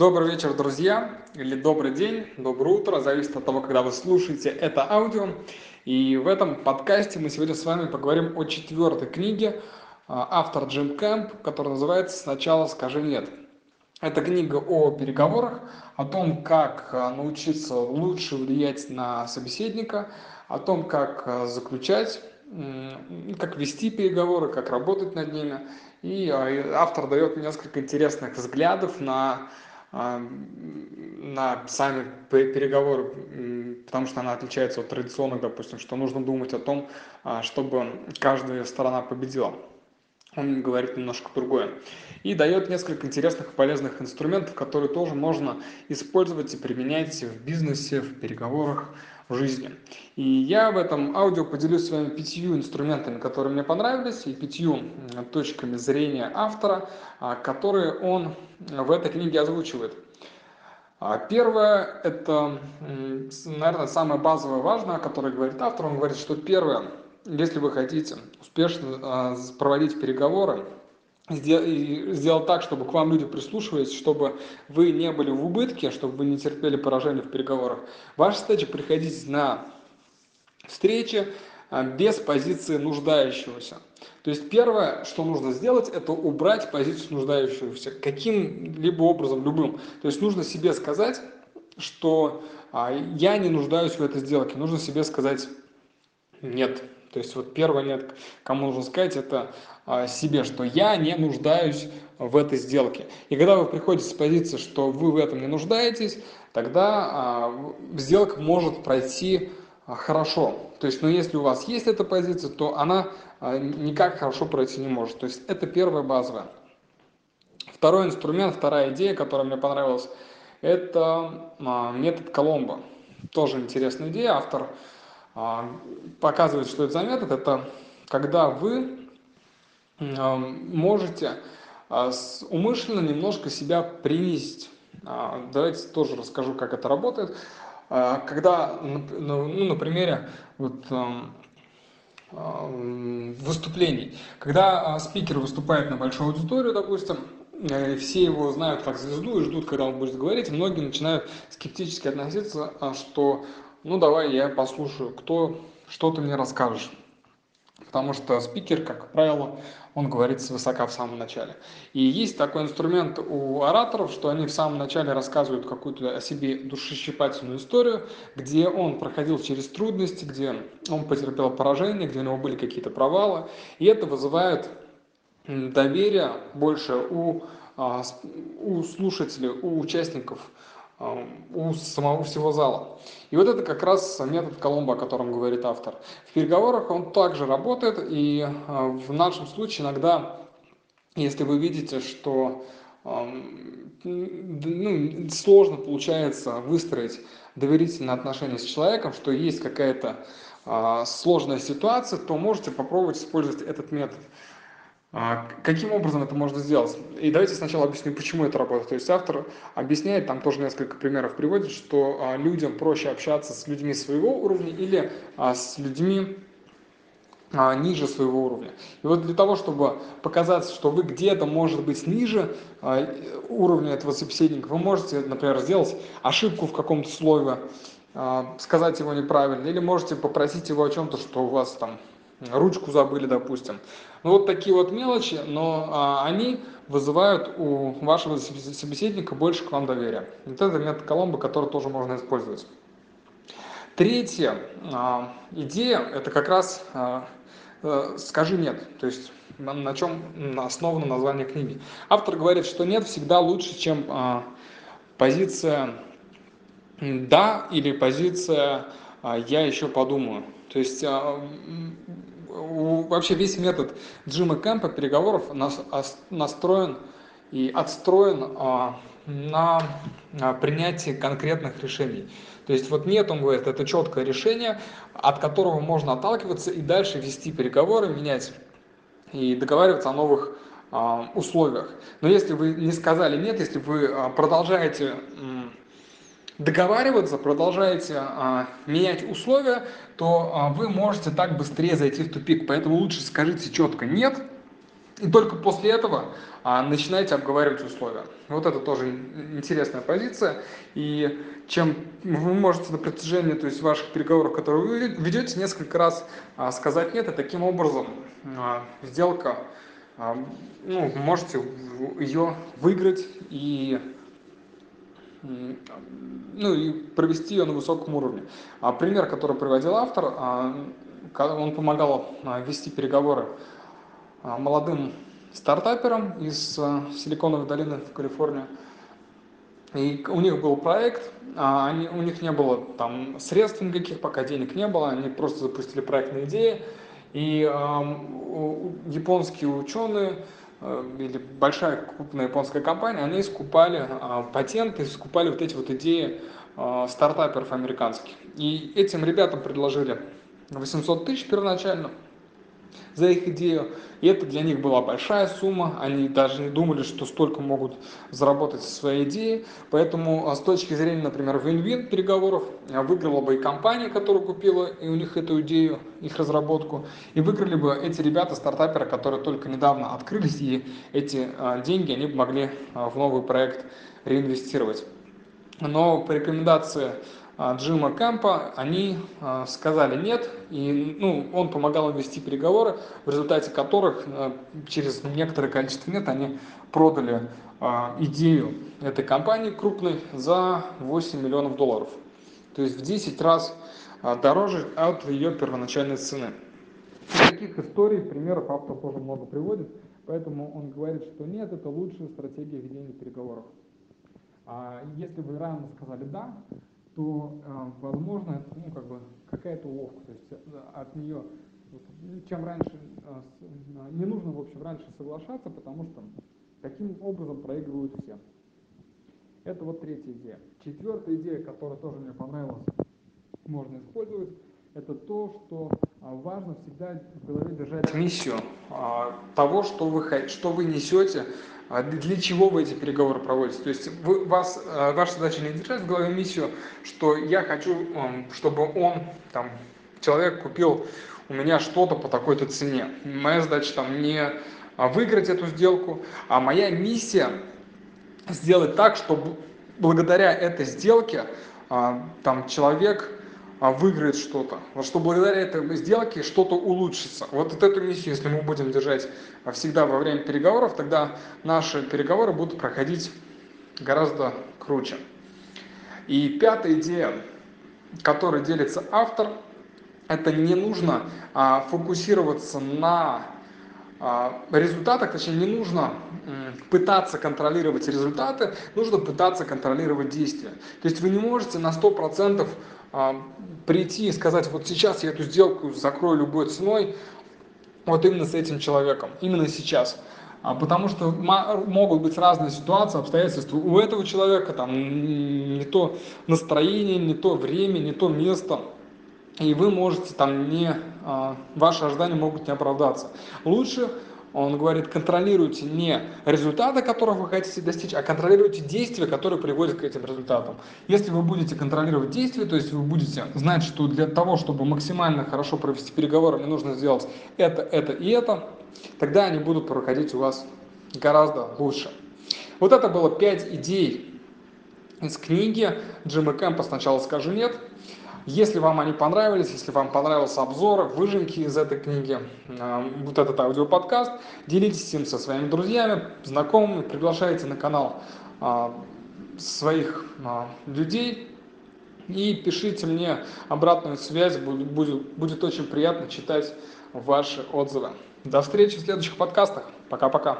Добрый вечер, друзья, или добрый день, доброе утро, зависит от того, когда вы слушаете это аудио. И в этом подкасте мы сегодня с вами поговорим о четвертой книге а, автор Джим Кэмп, которая называется «Сначала скажи нет». Это книга о переговорах, о том, как а, научиться лучше влиять на собеседника, о том, как а, заключать, как вести переговоры, как работать над ними. И автор дает несколько интересных взглядов на на сами переговоры, потому что она отличается от традиционных, допустим, что нужно думать о том, а, чтобы каждая сторона победила. Он говорит немножко другое. И дает несколько интересных и полезных инструментов, которые тоже можно использовать и применять в бизнесе, в переговорах, в жизни. И я в этом аудио поделюсь с вами пятью инструментами, которые мне понравились, и пятью точками зрения автора, а, которые он в этой книге озвучивает. А первое – это, наверное, самое базовое важное, о котором говорит автор. Он говорит, что первое, если вы хотите успешно а, проводить переговоры, сделать так, чтобы к вам люди прислушивались, чтобы вы не были в убытке, чтобы вы не терпели поражения в переговорах. Ваша задача приходить на встречи а, без позиции нуждающегося. То есть первое, что нужно сделать, это убрать позицию нуждающегося каким-либо образом, любым. То есть нужно себе сказать, что а, я не нуждаюсь в этой сделке. Нужно себе сказать нет. То есть вот первое нет, кому нужно сказать, это а, себе, что я не нуждаюсь в этой сделке. И когда вы приходите с позиции, что вы в этом не нуждаетесь, тогда а, сделка может пройти а, хорошо. То есть, но ну, если у вас есть эта позиция, то она никак хорошо пройти не может. То есть это первое базовое. Второй инструмент, вторая идея, которая мне понравилась, это метод Коломбо. Тоже интересная идея. Автор показывает, что это за метод. Это когда вы можете умышленно немножко себя принизить. Давайте тоже расскажу, как это работает. Когда, ну, ну на примере вот, выступлений. Когда а, спикер выступает на большую аудиторию, допустим, э, все его знают как звезду и ждут, когда он будет говорить, многие начинают скептически относиться, а, что ну давай я послушаю, кто, что ты мне расскажешь потому что спикер, как правило, он говорит свысока в самом начале. И есть такой инструмент у ораторов, что они в самом начале рассказывают какую-то о себе душещипательную историю, где он проходил через трудности, где он потерпел поражение, где у него были какие-то провалы, и это вызывает доверие больше у, а, у слушателей, у участников у самого всего зала. И вот это как раз метод Коломбо, о котором говорит автор. В переговорах он также работает, и а, в нашем случае иногда, если вы видите, что ну, сложно получается выстроить доверительные отношения с человеком, что есть какая-то а, сложная ситуация, то можете попробовать использовать этот метод. А каким образом это можно сделать? И давайте сначала объясню, почему это работает. То есть автор объясняет, там тоже несколько примеров приводит, что а, людям проще общаться с людьми своего уровня или а, с людьми ниже своего уровня. И вот для того, чтобы показать, что вы где-то, может быть, ниже уровня этого собеседника, вы можете, например, сделать ошибку в каком-то слове, сказать его неправильно, или можете попросить его о чем-то, что у вас там ручку забыли, допустим. Ну, вот такие вот мелочи, но а, они вызывают у вашего собеседника больше к вам доверия. Вот это метод Коломбо, который тоже можно использовать. Третья а, идея – это как раз а, а, «скажи нет», то есть на, чем основано название книги. Автор говорит, что нет всегда лучше, чем а, позиция «да» или позиция «я еще подумаю». То есть а, вообще весь метод Джима Кэмпа переговоров настроен и отстроен а, на принятии конкретных решений. То есть вот нет, он говорит, это четкое решение, от которого можно отталкиваться и дальше вести переговоры, менять и договариваться о новых а, условиях. Но если вы не сказали нет, если вы продолжаете договариваться, продолжаете а, менять условия, то а, вы можете так быстрее зайти в тупик. Поэтому лучше скажите четко «нет», И только после этого а, начинаете обговаривать условия. Вот это тоже интересная позиция. И чем вы можете на протяжении то есть, ваших переговоров, которые вы ведете, несколько раз а, сказать нет, и таким образом а, сделка, а, ну, можете ее выиграть и ну и провести ее на высоком уровне. А пример, который приводил автор, а, он помогал а, вести переговоры а, молодым стартаперам из Силиконовой долины в Калифорнии. И у них был проект, они, у них не было там средств никаких, пока денег не было, они просто запустили проект на идее. И э, японские ученые или большая крупная японская компания, они скупали а, патенты, скупали вот эти вот идеи а, стартаперов американских. И этим ребятам предложили 800 тысяч первоначально – за их идею. И это для них была большая сумма, они даже не думали, что столько могут заработать со своей идеей. Поэтому а, с точки зрения, например, вин-вин переговоров, а, выиграла бы и компания, которая купила и у них эту идею, их разработку, и выиграли бы эти ребята, стартаперы, которые только недавно открылись, и эти а, деньги они бы могли в новый проект реинвестировать. Но по рекомендации Джима Кэмпа, они а, сказали нет, и ну, он помогал им вести переговоры, в результате которых а, через некоторое количество лет они продали идею этой компании крупной за 8 миллионов долларов. То есть в 10 раз дороже от ее первоначальной цены. Таких историй, примеров автор тоже много приводит, поэтому он говорит, что нет, это лучшая стратегия ведения переговоров. А если вы рано сказали «да», то э, возможно это ну, как бы какая-то уловка. То есть э, от нее чем раньше э, не нужно, в общем, раньше соглашаться, потому что таким образом проигрывают все. Это вот третья идея. Четвертая идея, которая тоже мне понравилась, можно использовать, это то, что важно всегда в голове держать миссию того, что вы, что вы несете а для чего вы эти переговоры проводите? То есть вы, вас, э, ваша задача не держать в голове миссию, что я хочу, эм, чтобы он, там, человек купил у меня что-то по такой-то цене. Моя задача там не а, выиграть эту сделку, а моя миссия сделать так, чтобы благодаря этой сделке а, там человек выиграет что-то. Вот что благодаря этой сделке что-то улучшится. Вот эту миссию, если мы будем держать всегда во время переговоров, тогда наши переговоры будут проходить гораздо круче. И пятая идея, которой делится автор, это не нужно а, фокусироваться на а, результатах, точнее не нужно пытаться контролировать результаты, нужно пытаться контролировать действия. То есть вы не можете на 100% а, прийти и сказать, вот сейчас я эту сделку закрою любой ценой, вот именно с этим человеком, именно сейчас. А, потому что могут быть разные ситуации, обстоятельства. У этого человека там не то настроение, не то время, не то место. И вы можете там не, а, ваши ожидания могут не оправдаться. Лучше он говорит, контролируйте не результаты, которых вы хотите достичь, а контролируйте действия, которые приводят к этим результатам. Если вы будете контролировать действия, то есть вы будете знать, что для того, чтобы максимально хорошо провести переговоры, мне нужно сделать это, это и это, тогда они будут проходить у вас гораздо лучше. Вот это было 5 идей из книги Джима Кэмпа «Сначала скажу нет». Если вам они понравились, если вам понравился обзор, выжимки из этой книги, э, вот этот аудиоподкаст, делитесь им со своими друзьями, знакомыми, приглашайте на канал э, своих э, людей и пишите мне обратную связь, будет, будет, будет очень приятно читать ваши отзывы. До встречи в следующих подкастах. Пока-пока.